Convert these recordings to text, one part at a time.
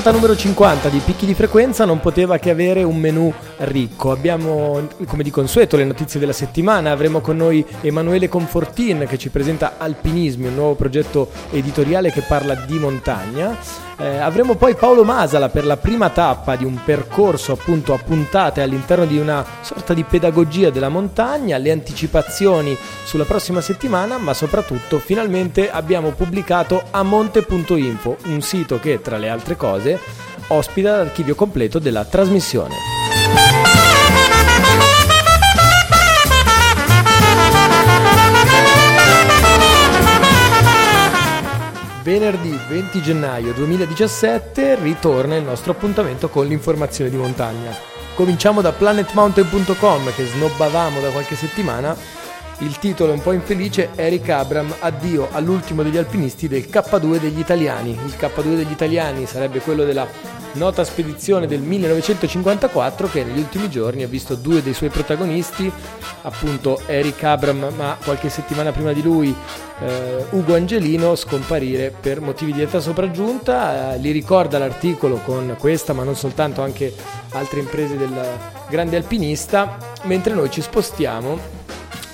Puntata numero 50 di Picchi di Frequenza non poteva che avere un menù ricco. Abbiamo, come di consueto, le notizie della settimana. Avremo con noi Emanuele Confortin che ci presenta Alpinismi, un nuovo progetto editoriale che parla di montagna. Eh, avremo poi Paolo Masala per la prima tappa di un percorso appunto a puntate all'interno di una sorta di pedagogia della montagna, le anticipazioni sulla prossima settimana, ma soprattutto finalmente abbiamo pubblicato amonte.info, un sito che tra le altre cose ospita l'archivio completo della trasmissione. Venerdì 20 gennaio 2017 ritorna il nostro appuntamento con l'informazione di montagna. Cominciamo da planetmountain.com che snobbavamo da qualche settimana. Il titolo è un po' infelice, Eric Abram, addio all'ultimo degli alpinisti del K2 degli italiani. Il K2 degli italiani sarebbe quello della nota spedizione del 1954 che negli ultimi giorni ha visto due dei suoi protagonisti, appunto Eric Abram, ma qualche settimana prima di lui eh, Ugo Angelino, scomparire per motivi di età sopraggiunta. Eh, li ricorda l'articolo con questa, ma non soltanto, anche altre imprese del grande alpinista, mentre noi ci spostiamo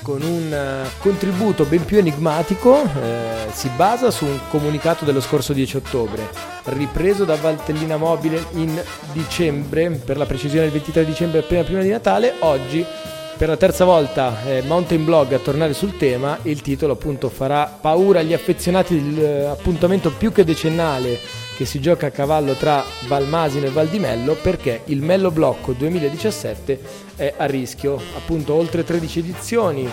con un uh, contributo ben più enigmatico, eh, si basa su un comunicato dello scorso 10 ottobre, ripreso da Valtellina Mobile in dicembre, per la precisione il 23 dicembre appena prima di Natale, oggi per la terza volta eh, Mountain Blog a tornare sul tema, il titolo appunto farà paura agli affezionati dell'appuntamento più che decennale che si gioca a cavallo tra Valmasino e Val di Mello perché il Mello Blocco 2017 è a rischio, appunto oltre 13 edizioni,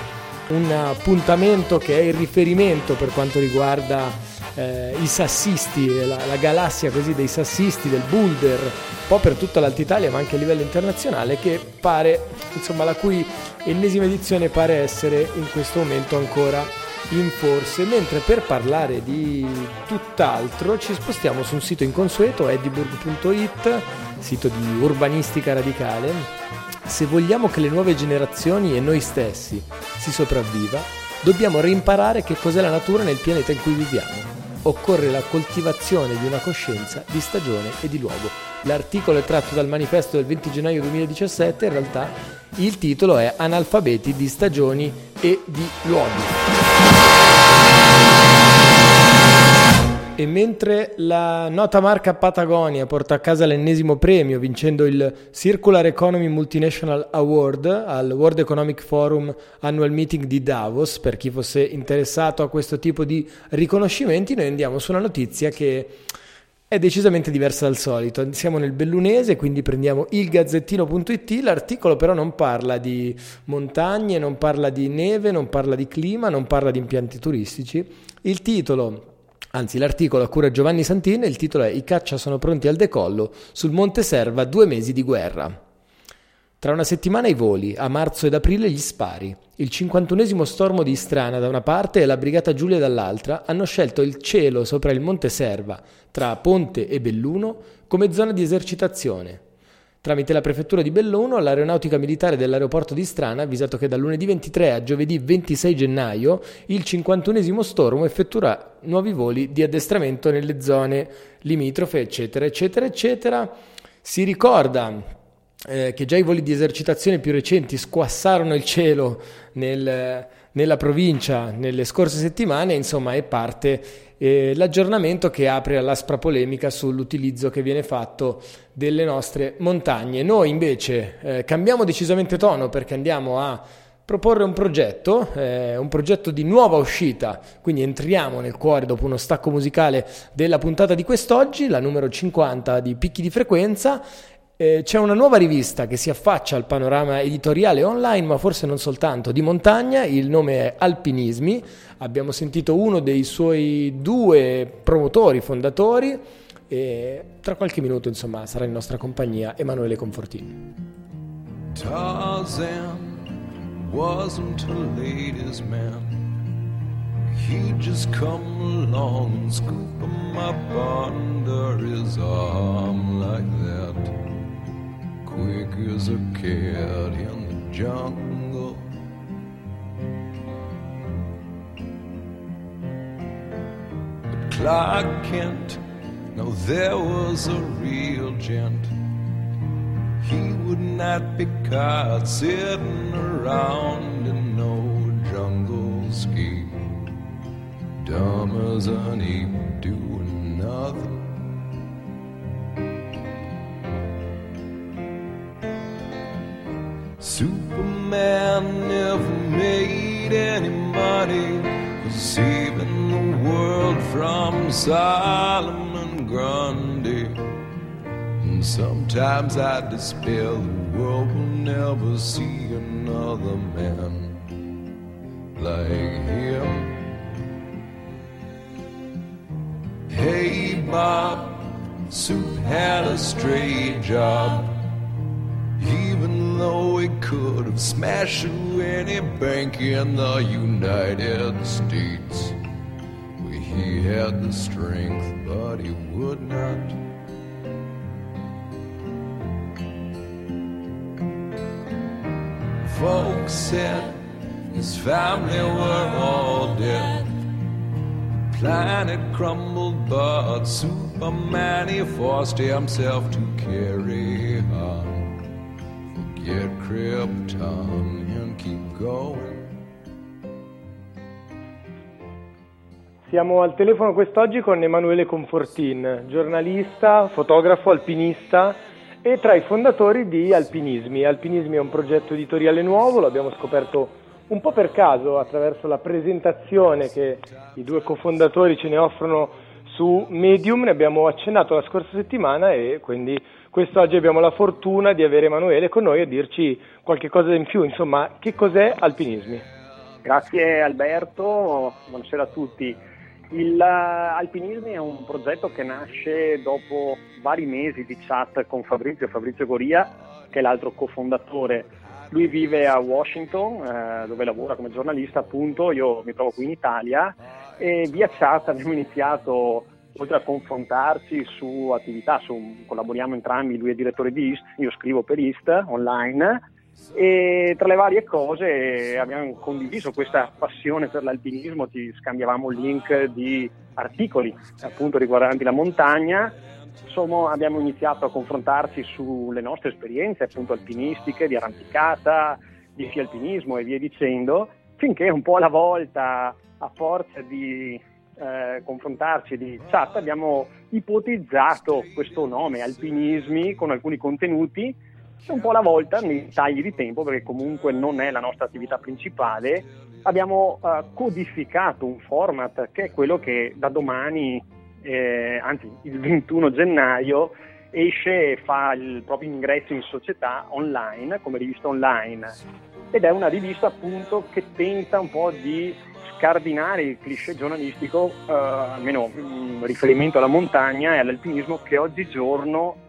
un appuntamento che è il riferimento per quanto riguarda eh, i sassisti, la, la, galassia così dei sassisti, del boulder, un po' per tutta l'Alta Italia ma anche a livello internazionale che pare, insomma la cui ennesima edizione pare essere in questo momento ancora in forse, mentre per parlare di tutt'altro ci spostiamo su un sito inconsueto, ediburg.it, sito di urbanistica radicale. Se vogliamo che le nuove generazioni e noi stessi si sopravviva, dobbiamo reimparare che cos'è la natura nel pianeta in cui viviamo. Occorre la coltivazione di una coscienza di stagione e di luogo. L'articolo è tratto dal manifesto del 20 gennaio 2017, in realtà il titolo è Analfabeti di stagioni e di luoghi. E mentre la nota marca Patagonia porta a casa l'ennesimo premio vincendo il Circular Economy Multinational Award al World Economic Forum Annual Meeting di Davos, per chi fosse interessato a questo tipo di riconoscimenti, noi andiamo su una notizia che è decisamente diversa dal solito. Siamo nel bellunese, quindi prendiamo ilgazzettino.it, l'articolo però non parla di montagne, non parla di neve, non parla di clima, non parla di impianti turistici. Il titolo Anzi, l'articolo a cura Giovanni Santin, il titolo è I caccia sono pronti al decollo, sul Monte Serva due mesi di guerra. Tra una settimana i voli, a marzo ed aprile gli spari. Il 51esimo stormo di Istrana da una parte e la Brigata Giulia dall'altra hanno scelto il cielo sopra il Monte Serva, tra Ponte e Belluno, come zona di esercitazione. Tramite la prefettura di Belluno, l'aeronautica militare dell'aeroporto di Strana ha avvisato che dal lunedì 23 a giovedì 26 gennaio il 51esimo stormo effettuerà nuovi voli di addestramento nelle zone limitrofe, eccetera, eccetera, eccetera. Si ricorda eh, che già i voli di esercitazione più recenti squassarono il cielo nel, nella provincia nelle scorse settimane, insomma è parte eh, l'aggiornamento che apre all'aspra polemica sull'utilizzo che viene fatto delle nostre montagne. Noi invece eh, cambiamo decisamente tono perché andiamo a proporre un progetto, eh, un progetto di nuova uscita, quindi entriamo nel cuore dopo uno stacco musicale della puntata di quest'oggi, la numero 50 di Picchi di Frequenza. Eh, c'è una nuova rivista che si affaccia al panorama editoriale online, ma forse non soltanto, di montagna, il nome è Alpinismi, abbiamo sentito uno dei suoi due promotori, fondatori, e tra qualche minuto insomma sarà in nostra compagnia Emanuele Confortini. Tarzan wasn't a ladies man. He'd just come along and scoop him up under his arm like that. Quick as a cat in the jungle Clark Kent now there was a real gent. He would not be caught sitting around in no jungle ski. Dumb as an ape doing nothing. Superman never made any money saving the world from Solomon. Grundy. And sometimes I despair the world will never see another man like him. Hey, Bob, Soup had a straight job. Even though he could have smashed through any bank in the United States. He had the strength, but he would not. Folks said his family were all dead. Planet crumbled, but Superman he forced himself to carry on. Forget Krypton and keep going. Siamo al telefono quest'oggi con Emanuele Confortin, giornalista, fotografo, alpinista e tra i fondatori di Alpinismi. Alpinismi è un progetto editoriale nuovo, lo abbiamo scoperto un po' per caso attraverso la presentazione che i due cofondatori ce ne offrono su Medium, ne abbiamo accennato la scorsa settimana e quindi quest'oggi abbiamo la fortuna di avere Emanuele con noi a dirci qualche cosa in più, insomma, che cos'è Alpinismi? Grazie Alberto, buonasera a tutti. Il eh, Alpinismi è un progetto che nasce dopo vari mesi di chat con Fabrizio, Fabrizio Goria, che è l'altro cofondatore. Lui vive a Washington, eh, dove lavora come giornalista, appunto, io mi trovo qui in Italia e via chat abbiamo iniziato, oltre a confrontarci su attività, su, collaboriamo entrambi, lui è direttore di IST, io scrivo per IST online e tra le varie cose abbiamo condiviso questa passione per l'alpinismo, ci scambiavamo link di articoli appunto riguardanti la montagna, insomma abbiamo iniziato a confrontarci sulle nostre esperienze appunto alpinistiche, di arrampicata, di sci alpinismo e via dicendo, finché un po' alla volta a forza di eh, confrontarci di chat abbiamo ipotizzato questo nome, alpinismi, con alcuni contenuti un po' alla volta nei tagli di tempo, perché comunque non è la nostra attività principale, abbiamo uh, codificato un format che è quello che da domani, eh, anzi il 21 gennaio, esce e fa il proprio ingresso in società online, come rivista online. Ed è una rivista appunto che tenta un po' di scardinare il cliché giornalistico, uh, almeno in riferimento alla montagna e all'alpinismo, che oggigiorno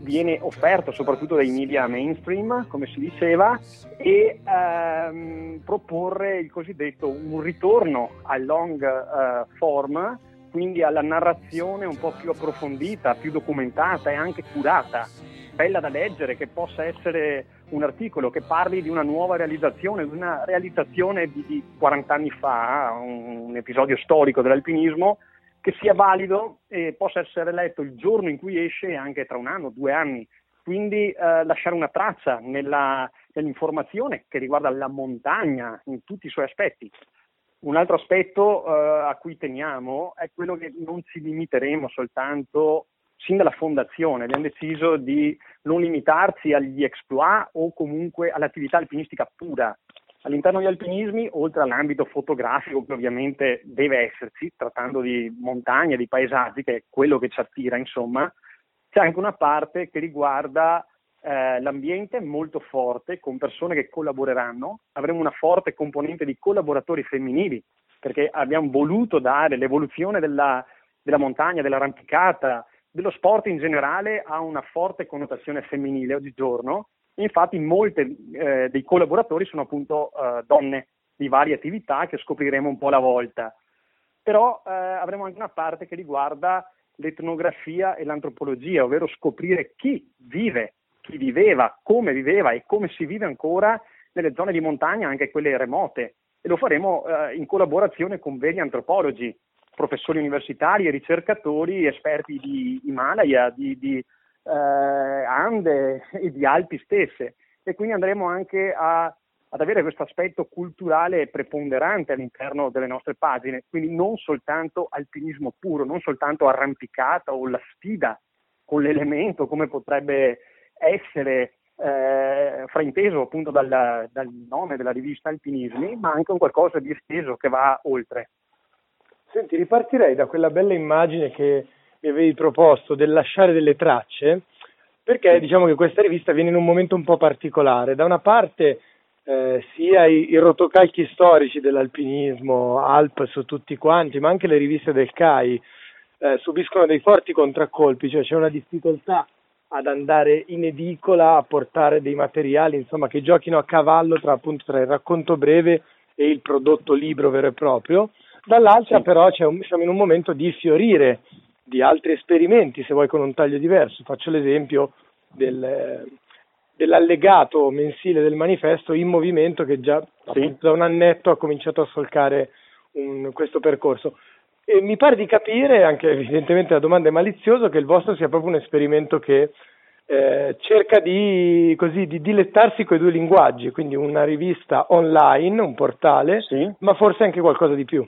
viene offerto soprattutto dai media mainstream, come si diceva, e ehm, proporre il cosiddetto un ritorno al long uh, form, quindi alla narrazione un po' più approfondita, più documentata e anche curata, bella da leggere, che possa essere un articolo che parli di una nuova realizzazione, di una realizzazione di, di 40 anni fa, un, un episodio storico dell'alpinismo che sia valido e possa essere letto il giorno in cui esce anche tra un anno, due anni. Quindi eh, lasciare una traccia nella, nell'informazione che riguarda la montagna in tutti i suoi aspetti. Un altro aspetto eh, a cui teniamo è quello che non ci limiteremo soltanto sin dalla fondazione, abbiamo deciso di non limitarci agli exploit o comunque all'attività alpinistica pura, All'interno degli alpinismi, oltre all'ambito fotografico che ovviamente deve esserci, trattando di montagne, di paesaggi, che è quello che ci attira, insomma, c'è anche una parte che riguarda eh, l'ambiente molto forte, con persone che collaboreranno. Avremo una forte componente di collaboratori femminili, perché abbiamo voluto dare l'evoluzione della, della montagna, dell'arrampicata, dello sport in generale ha una forte connotazione femminile oggigiorno, infatti molti eh, dei collaboratori sono appunto eh, donne di varie attività che scopriremo un po' alla volta. Però eh, avremo anche una parte che riguarda l'etnografia e l'antropologia, ovvero scoprire chi vive, chi viveva, come viveva e come si vive ancora nelle zone di montagna, anche quelle remote. E lo faremo eh, in collaborazione con veri antropologi, professori universitari ricercatori esperti di Himalaya, di, di eh, Ande e di Alpi stesse. E quindi andremo anche a, ad avere questo aspetto culturale preponderante all'interno delle nostre pagine, quindi non soltanto alpinismo puro, non soltanto arrampicata o la sfida con l'elemento come potrebbe essere eh, frainteso appunto dal, dal, nome della rivista Alpinismi, ma anche un qualcosa di esteso che va oltre. Senti, ripartirei da quella bella immagine che mi avevi proposto del lasciare delle tracce, perché diciamo che questa rivista viene in un momento un po' particolare. Da una parte eh, sia i, i, rotocalchi storici dell'alpinismo, Alp su tutti quanti, ma anche le riviste del CAI eh, subiscono dei forti contraccolpi, cioè c'è una difficoltà ad andare in edicola a portare dei materiali insomma, che giochino a cavallo tra, appunto, tra il racconto breve e il prodotto libro vero e proprio. Dall'altra sì. però un, siamo in un momento di fiorire di altri esperimenti, se vuoi con un taglio diverso. Faccio l'esempio del, dell'allegato mensile del manifesto in movimento che già sì. da un annetto ha cominciato a solcare un, questo percorso. E mi pare di capire, anche evidentemente la domanda è maliziosa, che il vostro sia proprio un esperimento che eh, cerca di, così, di dilettarsi con i due linguaggi, quindi una rivista online, un portale, sì. ma forse anche qualcosa di più.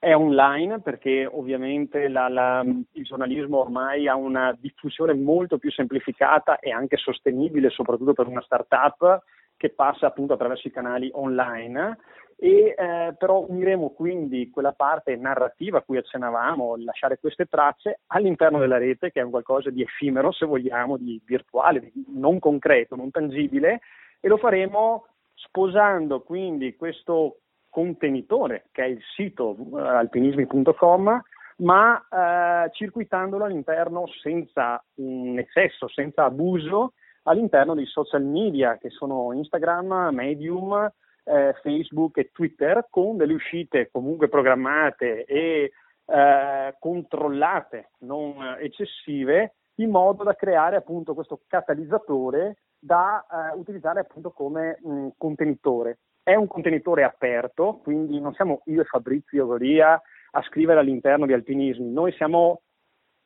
È online perché ovviamente la, la, il giornalismo ormai ha una diffusione molto più semplificata e anche sostenibile, soprattutto per una startup che passa appunto attraverso i canali online. E eh, però uniremo quindi quella parte narrativa a cui accennavamo, lasciare queste tracce all'interno della rete che è un qualcosa di effimero se vogliamo, di virtuale, di non concreto, non tangibile e lo faremo sposando quindi questo contenitore che è il sito uh, alpinismi.com ma uh, circuitandolo all'interno senza un eccesso, senza abuso all'interno dei social media che sono Instagram, Medium, eh, Facebook e Twitter con delle uscite comunque programmate e eh, controllate, non eccessive, in modo da creare appunto questo catalizzatore da eh, utilizzare appunto come mh, contenitore. È un contenitore aperto, quindi non siamo io e Fabrizio Goria a scrivere all'interno di Alpinismi, noi siamo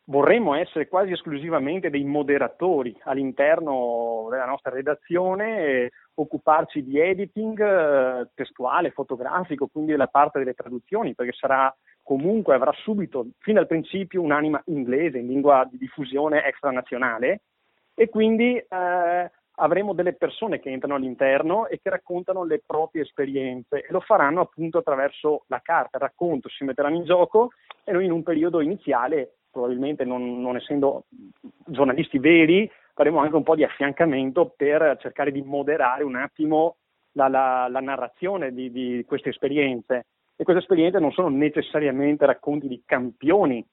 vorremmo essere quasi esclusivamente dei moderatori all'interno della nostra redazione, occuparci di editing eh, testuale, fotografico, quindi della parte delle traduzioni, perché sarà comunque avrà subito, fin dal principio, un'anima inglese in lingua di diffusione extranazionale. E quindi eh, avremo delle persone che entrano all'interno e che raccontano le proprie esperienze e lo faranno appunto attraverso la carta, il racconto, si metteranno in gioco e noi in un periodo iniziale probabilmente non, non essendo giornalisti veri, faremo anche un po' di affiancamento per cercare di moderare un attimo la, la, la narrazione di, di, queste esperienze. E queste esperienze non sono necessariamente racconti di campioni,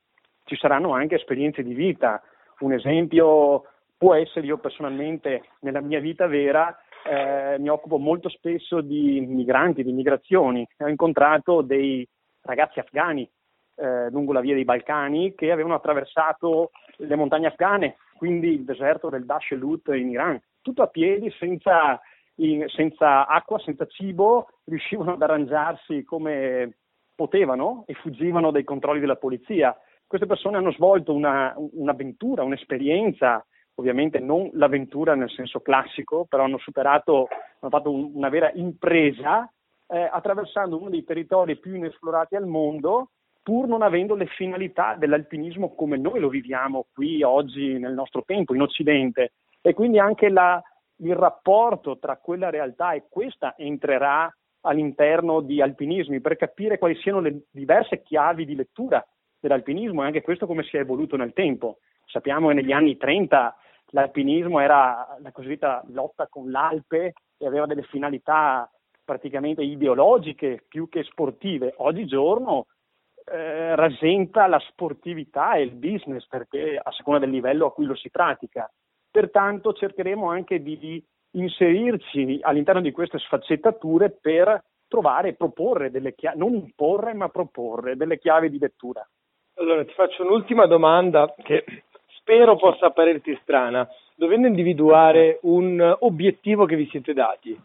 ci saranno anche esperienze di vita. Un esempio può essere io personalmente nella mia vita vera eh, mi occupo molto spesso di migranti, di migrazioni. Ho incontrato dei ragazzi afghani eh, lungo la via dei Balcani che avevano attraversato le montagne afghane, quindi il deserto del Dashelut in Iran, tutto a piedi, senza, in, senza acqua, senza cibo, riuscivano ad arrangiarsi come potevano e fuggivano dai controlli della polizia. Queste persone hanno svolto una, un'avventura, un'esperienza, ovviamente non l'avventura nel senso classico, però hanno superato, hanno fatto un, una vera impresa eh, attraversando uno dei territori più inesplorati al mondo pur non avendo le finalità dell'alpinismo come noi lo viviamo qui oggi nel nostro tempo, in Occidente. E quindi anche la, il rapporto tra quella realtà e questa entrerà all'interno di alpinismi per capire quali siano le diverse chiavi di lettura dell'alpinismo e anche questo come si è evoluto nel tempo. Sappiamo che negli anni 30 l'alpinismo era la cosiddetta lotta con l'Alpe e aveva delle finalità praticamente ideologiche più che sportive. Oggigiorno eh, rasenta la sportività e il business perché a seconda del livello a cui lo si pratica. Pertanto cercheremo anche di inserirci all'interno di queste sfaccettature per trovare e proporre delle chiavi, non imporre ma proporre delle chiavi di lettura. Allora ti faccio un'ultima domanda che spero possa apparirti strana. Dovendo individuare un obiettivo che vi siete dati,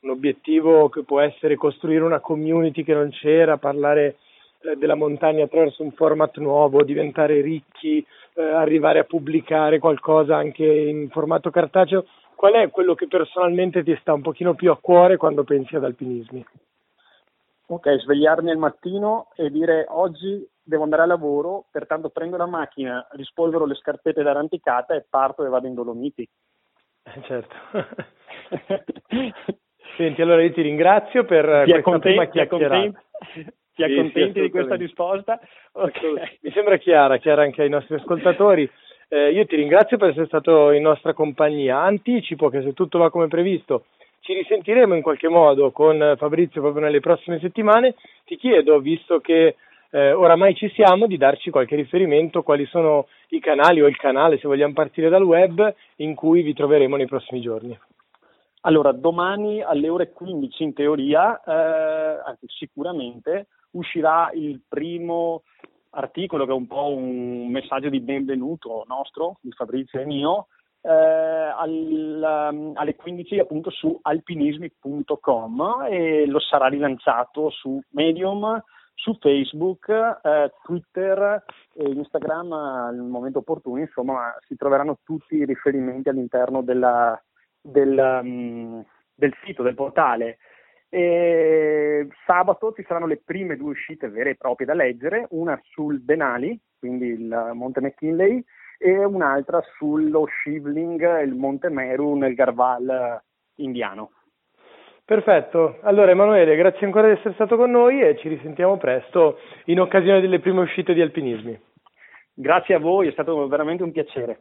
un obiettivo che può essere costruire una community che non c'era, parlare eh, della montagna attraverso un format nuovo, diventare ricchi, eh, arrivare a pubblicare qualcosa anche in formato cartaceo, qual è quello che personalmente ti sta un pochino più a cuore quando pensi ad alpinismi? Ok, svegliarmi al mattino e dire oggi devo andare a lavoro, pertanto prendo la macchina, rispolvero le scarpette d'arrampicata e parto e vado in Dolomiti. Eh, certo. Senti, allora io ti ringrazio per ti questa prima chiacchierata. Ti accontenti sì, di questa risposta? Okay. Mi sembra chiara, chiara anche ai nostri ascoltatori. Eh, io ti ringrazio per essere stato in nostra compagnia. Anticipo che se tutto va come previsto ci risentiremo in qualche modo con Fabrizio proprio nelle prossime settimane. Ti chiedo, visto che eh, oramai ci siamo, di darci qualche riferimento, quali sono i canali o il canale, se vogliamo partire dal web, in cui vi troveremo nei prossimi giorni. Allora, domani alle ore 15 in teoria, eh, anzi sicuramente, uscirà il primo articolo che è un po' un messaggio di benvenuto nostro, di Fabrizio e mio, eh, al, um, alle 15 appunto su alpinismi.com e lo sarà rilanciato su Medium, su Facebook, eh, Twitter e Instagram al momento opportuno, insomma si troveranno tutti i riferimenti all'interno della, del, um, del sito, del portale. E sabato ci saranno le prime due uscite vere e proprie da leggere, una sul Denali, quindi il Monte McKinley, e un'altra sullo Shivling, il Monte Meru nel Garval indiano. Perfetto, allora Emanuele, grazie ancora di essere stato con noi e ci risentiamo presto in occasione delle prime uscite di alpinismi. Grazie a voi, è stato veramente un piacere.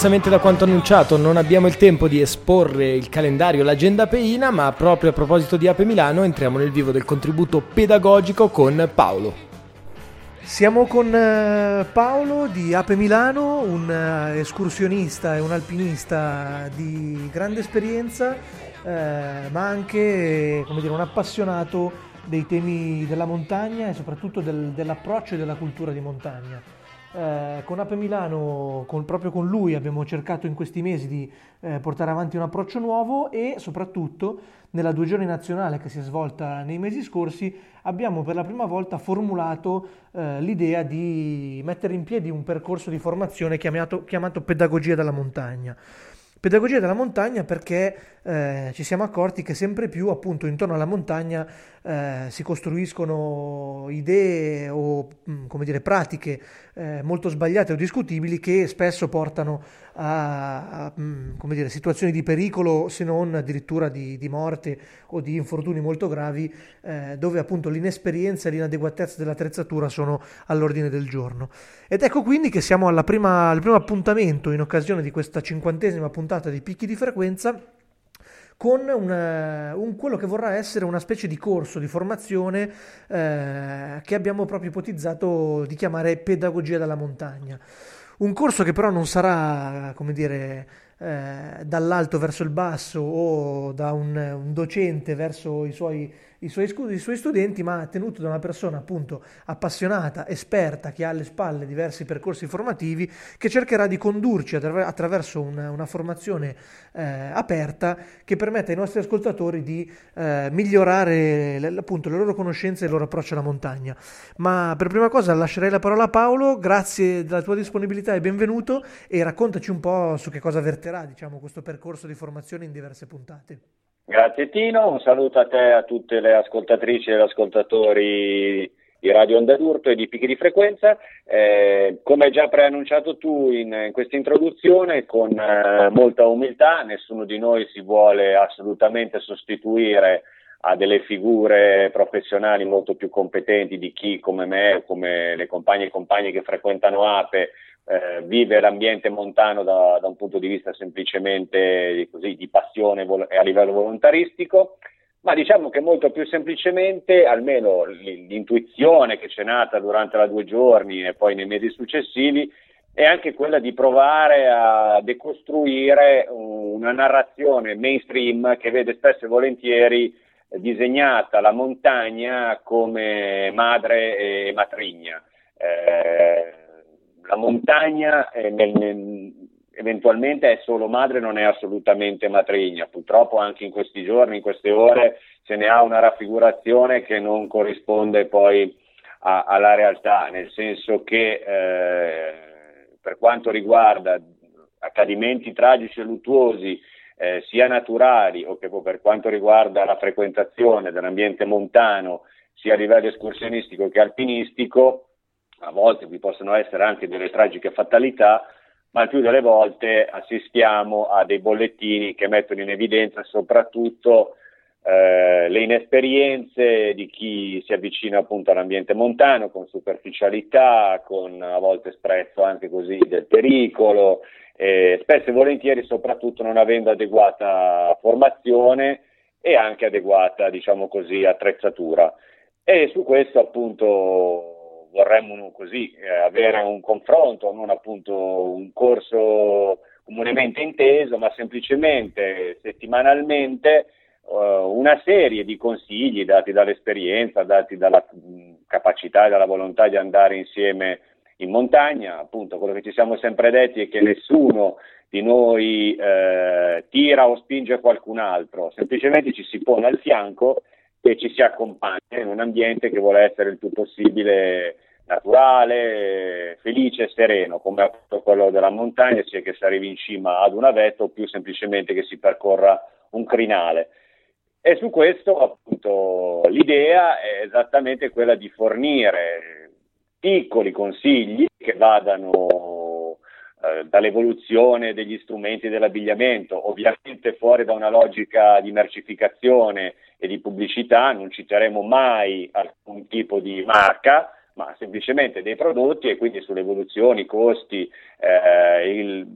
Diversamente da quanto annunciato, non abbiamo il tempo di esporre il calendario, l'agenda peina, ma proprio a proposito di Ape Milano entriamo nel vivo del contributo pedagogico con Paolo. Siamo con eh, Paolo di Ape Milano, un eh, escursionista e un alpinista di grande esperienza, eh, ma anche dire, un appassionato dei temi della montagna e soprattutto del, dell'approccio e della cultura di montagna. Eh, con Ape Milano, con, proprio con lui, abbiamo cercato in questi mesi di eh, portare avanti un approccio nuovo e soprattutto nella due giorni nazionale che si è svolta nei mesi scorsi abbiamo per la prima volta formulato eh, l'idea di mettere in piedi un percorso di formazione chiamato, chiamato Pedagogia della montagna. Pedagogia della montagna perché eh, ci siamo accorti che sempre più appunto intorno alla montagna eh, si costruiscono idee o mm, come dire, pratiche eh, molto sbagliate o discutibili che spesso portano a, a mm, come dire, situazioni di pericolo se non addirittura di, di morte o di infortuni molto gravi eh, dove appunto l'inesperienza e l'inadeguatezza dell'attrezzatura sono all'ordine del giorno. Ed ecco quindi che siamo prima, al primo appuntamento in occasione di questa cinquantesima puntata di Picchi di Frequenza con un, eh, un, quello che vorrà essere una specie di corso di formazione eh, che abbiamo proprio ipotizzato di chiamare Pedagogia della montagna. Un corso che però non sarà, come dire, eh, dall'alto verso il basso o da un, un docente verso i suoi i suoi, i suoi, studenti, ma tenuto da una persona appunto appassionata, esperta, che ha alle spalle diversi percorsi formativi, che cercherà di condurci attraver- attraverso una, una formazione eh, aperta che permetta ai nostri ascoltatori di eh, migliorare l- appunto le loro conoscenze e il loro approccio alla montagna. Ma per prima cosa lascerei la parola a Paolo, grazie della tua disponibilità e benvenuto e raccontaci un po' su che cosa verterà diciamo, questo percorso di formazione in diverse puntate. Grazie Tino, un saluto a te e a tutte le ascoltatrici e gli ascoltatori di Radio Onda d'Urto e di Picchi di Frequenza. Eh, come già preannunciato tu in, in questa introduzione, con eh, molta umiltà, nessuno di noi si vuole assolutamente sostituire a delle figure professionali molto più competenti di chi come me, come le compagne e compagni che frequentano APE, eh, vive l'ambiente montano da, da, un punto di vista semplicemente così, di passione e a livello volontaristico, ma diciamo che molto più semplicemente, almeno l'intuizione che c'è nata durante la due giorni e poi nei mesi successivi, è anche quella di provare a decostruire una narrazione mainstream che vede spesso e volentieri disegnata la montagna come madre e matrigna. Eh, la montagna nel, eventualmente è solo madre, non è assolutamente matrigna. Purtroppo anche in questi giorni, in queste ore, se ne ha una raffigurazione che non corrisponde poi a, alla realtà, nel senso che eh, per quanto riguarda accadimenti tragici e luttuosi, eh, sia naturali o che per quanto riguarda la frequentazione dell'ambiente montano, sia a livello escursionistico che alpinistico, a volte vi possono essere anche delle tragiche fatalità, ma il più delle volte assistiamo a dei bollettini che mettono in evidenza soprattutto eh, le inesperienze di chi si avvicina appunto all'ambiente montano con superficialità, con a volte sprezzo anche così del pericolo, e spesso e volentieri soprattutto non avendo adeguata formazione e anche adeguata, diciamo così, attrezzatura. E su questo appunto vorremmo così eh, avere un confronto, non appunto un corso comunemente inteso, ma semplicemente settimanalmente uh, una serie di consigli dati dall'esperienza, dati dalla capacità e dalla volontà di andare insieme in montagna. Appunto, quello che ci siamo sempre detti è che nessuno di noi eh, tira o spinge qualcun altro, semplicemente ci si pone al fianco che ci si accompagna in un ambiente che vuole essere il più possibile naturale, felice e sereno, come appunto quello della montagna, sia che si arrivi in cima ad una vetta o più semplicemente che si percorra un crinale. E su questo appunto l'idea è esattamente quella di fornire piccoli consigli che vadano eh, dall'evoluzione degli strumenti dell'abbigliamento, ovviamente fuori da una logica di mercificazione e di pubblicità, non citeremo mai alcun tipo di marca, ma semplicemente dei prodotti e quindi sulle evoluzioni, i costi, eh, il,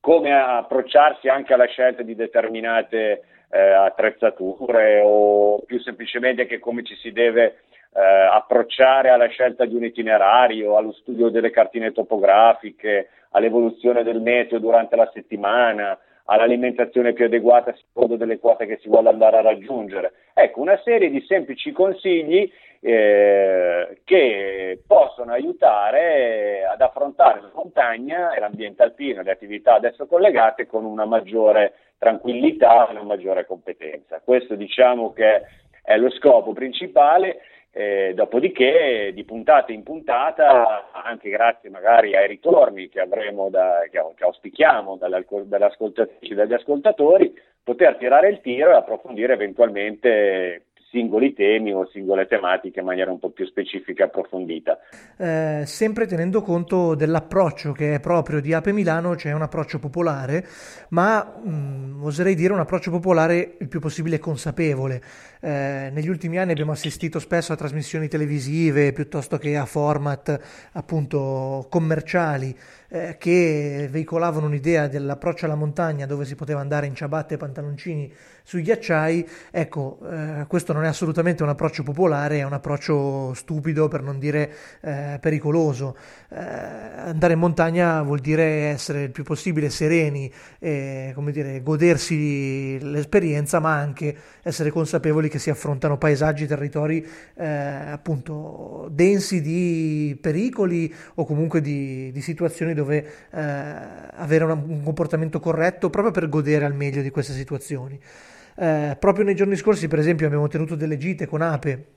come approcciarsi anche alla scelta di determinate eh, attrezzature o più semplicemente che come ci si deve eh, approcciare alla scelta di un itinerario, allo studio delle cartine topografiche, all'evoluzione del meteo durante la settimana, all'alimentazione più adeguata secondo delle quote che si vuole andare a raggiungere. Ecco, una serie di semplici consigli eh, che possono aiutare ad affrontare la montagna e l'ambiente alpino le attività adesso collegate con una maggiore tranquillità e una maggiore competenza. Questo diciamo che è lo scopo principale. Eh, dopodiché, di puntata in puntata, anche grazie magari ai ritorni che avremo, da, che, che auspichiamo dalle, ascoltatrici e dagli ascoltatori, poter tirare il tiro e approfondire eventualmente singoli temi o singole tematiche in maniera un po' più specifica e approfondita. Eh, sempre tenendo conto dell'approccio che è proprio di Ape Milano, cioè un approccio popolare, ma mh, mm, oserei dire un approccio popolare il più possibile consapevole. Eh, negli ultimi anni abbiamo assistito spesso a trasmissioni televisive piuttosto che a format appunto commerciali eh, che veicolavano un'idea dell'approccio alla montagna dove si poteva andare in ciabatte e pantaloncini sui ghiacciai. Ecco, eh, questo non è assolutamente un approccio popolare, è un approccio stupido per non dire eh, pericoloso. Eh, andare in montagna vuol dire essere il più possibile sereni e come dire, godersi l'esperienza, ma anche essere consapevoli che si affrontano paesaggi, territori eh, appunto densi di pericoli o comunque di, di situazioni dove eh, avere un comportamento corretto proprio per godere al meglio di queste situazioni. Eh, proprio nei giorni scorsi, per esempio, abbiamo tenuto delle gite con Ape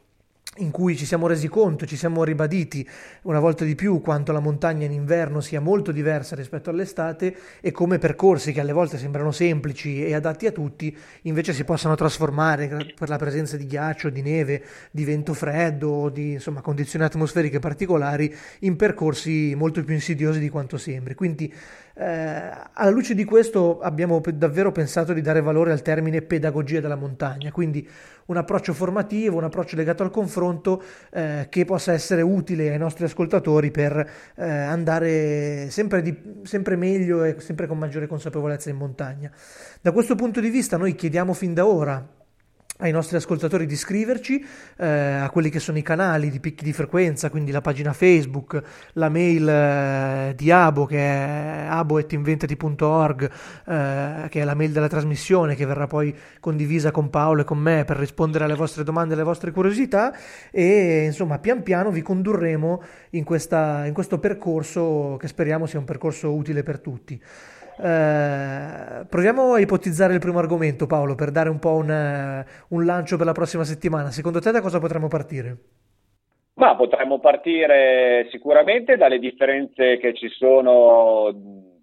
in cui ci siamo resi conto, ci siamo ribaditi una volta di più quanto la montagna in inverno sia molto diversa rispetto all'estate e come percorsi che alle volte sembrano semplici e adatti a tutti invece si possano trasformare per la presenza di ghiaccio, di neve, di vento freddo, di insomma, condizioni atmosferiche particolari in percorsi molto più insidiosi di quanto sembri. Quindi eh, alla luce di questo abbiamo davvero pensato di dare valore al termine pedagogia della montagna, quindi un approccio formativo, un approccio legato al confronto eh, che possa essere utile ai nostri ascoltatori per eh, andare sempre, di, sempre meglio e sempre con maggiore consapevolezza in montagna. Da questo punto di vista noi chiediamo fin da ora ai nostri ascoltatori di iscriverci eh, a quelli che sono i canali di picchi di frequenza, quindi la pagina Facebook, la mail eh, di Abo che è abo.inventati.org, eh, che è la mail della trasmissione che verrà poi condivisa con Paolo e con me per rispondere alle vostre domande e alle vostre curiosità e insomma pian piano vi condurremo in, questa, in questo percorso che speriamo sia un percorso utile per tutti. Eh, proviamo a ipotizzare il primo argomento, Paolo, per dare un po' un, eh, un lancio per la prossima settimana. Secondo te da cosa potremmo partire? Ma potremmo partire sicuramente dalle differenze che ci sono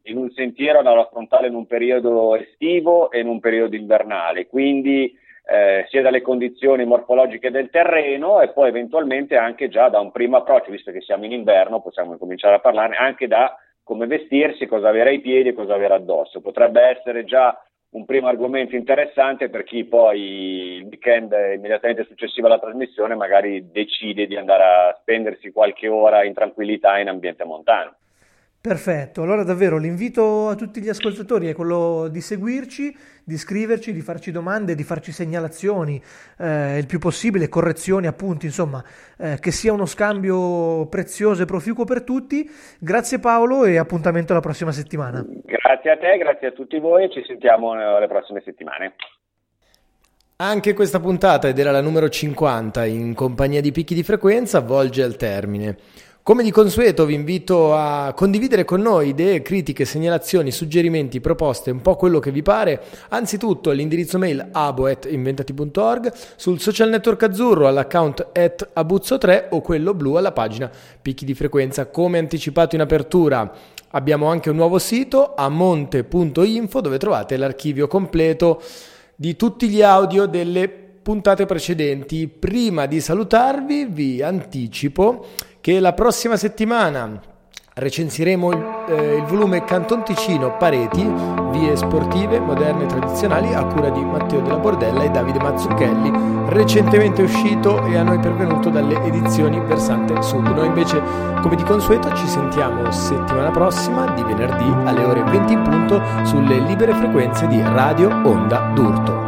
in un sentiero da affrontare in un periodo estivo e in un periodo invernale, quindi eh, sia dalle condizioni morfologiche del terreno e poi eventualmente anche già da un primo approccio, visto che siamo in inverno, possiamo cominciare a parlarne anche da come vestirsi, cosa avere ai piedi e cosa avere addosso. Potrebbe essere già un primo argomento interessante per chi poi il weekend immediatamente successivo alla trasmissione magari decide di andare a spendersi qualche ora in tranquillità in ambiente montano. Perfetto, allora davvero l'invito a tutti gli ascoltatori è quello di seguirci, di scriverci, di farci domande, di farci segnalazioni, eh, il più possibile, correzioni, appunti, insomma, eh, che sia uno scambio prezioso e proficuo per tutti. Grazie Paolo e appuntamento alla prossima settimana. Grazie a te, grazie a tutti voi e ci sentiamo alle prossime settimane. Anche questa puntata, ed era la numero 50 in compagnia di picchi di frequenza, volge al termine. Come di consueto vi invito a condividere con noi idee, critiche, segnalazioni, suggerimenti, proposte, un po' quello che vi pare, anzitutto all'indirizzo mail abo.inventati.org, sul social network azzurro all'account at abuzzo3 o quello blu alla pagina picchi di frequenza. Come anticipato in apertura abbiamo anche un nuovo sito amonte.info dove trovate l'archivio completo di tutti gli audio delle puntate precedenti. Prima di salutarvi vi anticipo che la prossima settimana recensiremo il, eh, il, volume Canton Ticino Pareti, vie sportive, moderne e tradizionali a cura di Matteo della Bordella e Davide Mazzucchelli, recentemente uscito e a noi pervenuto dalle edizioni Versante Sud. Noi invece, come di consueto, ci sentiamo settimana prossima di venerdì alle ore 20 in punto sulle libere frequenze di Radio Onda d'Urto.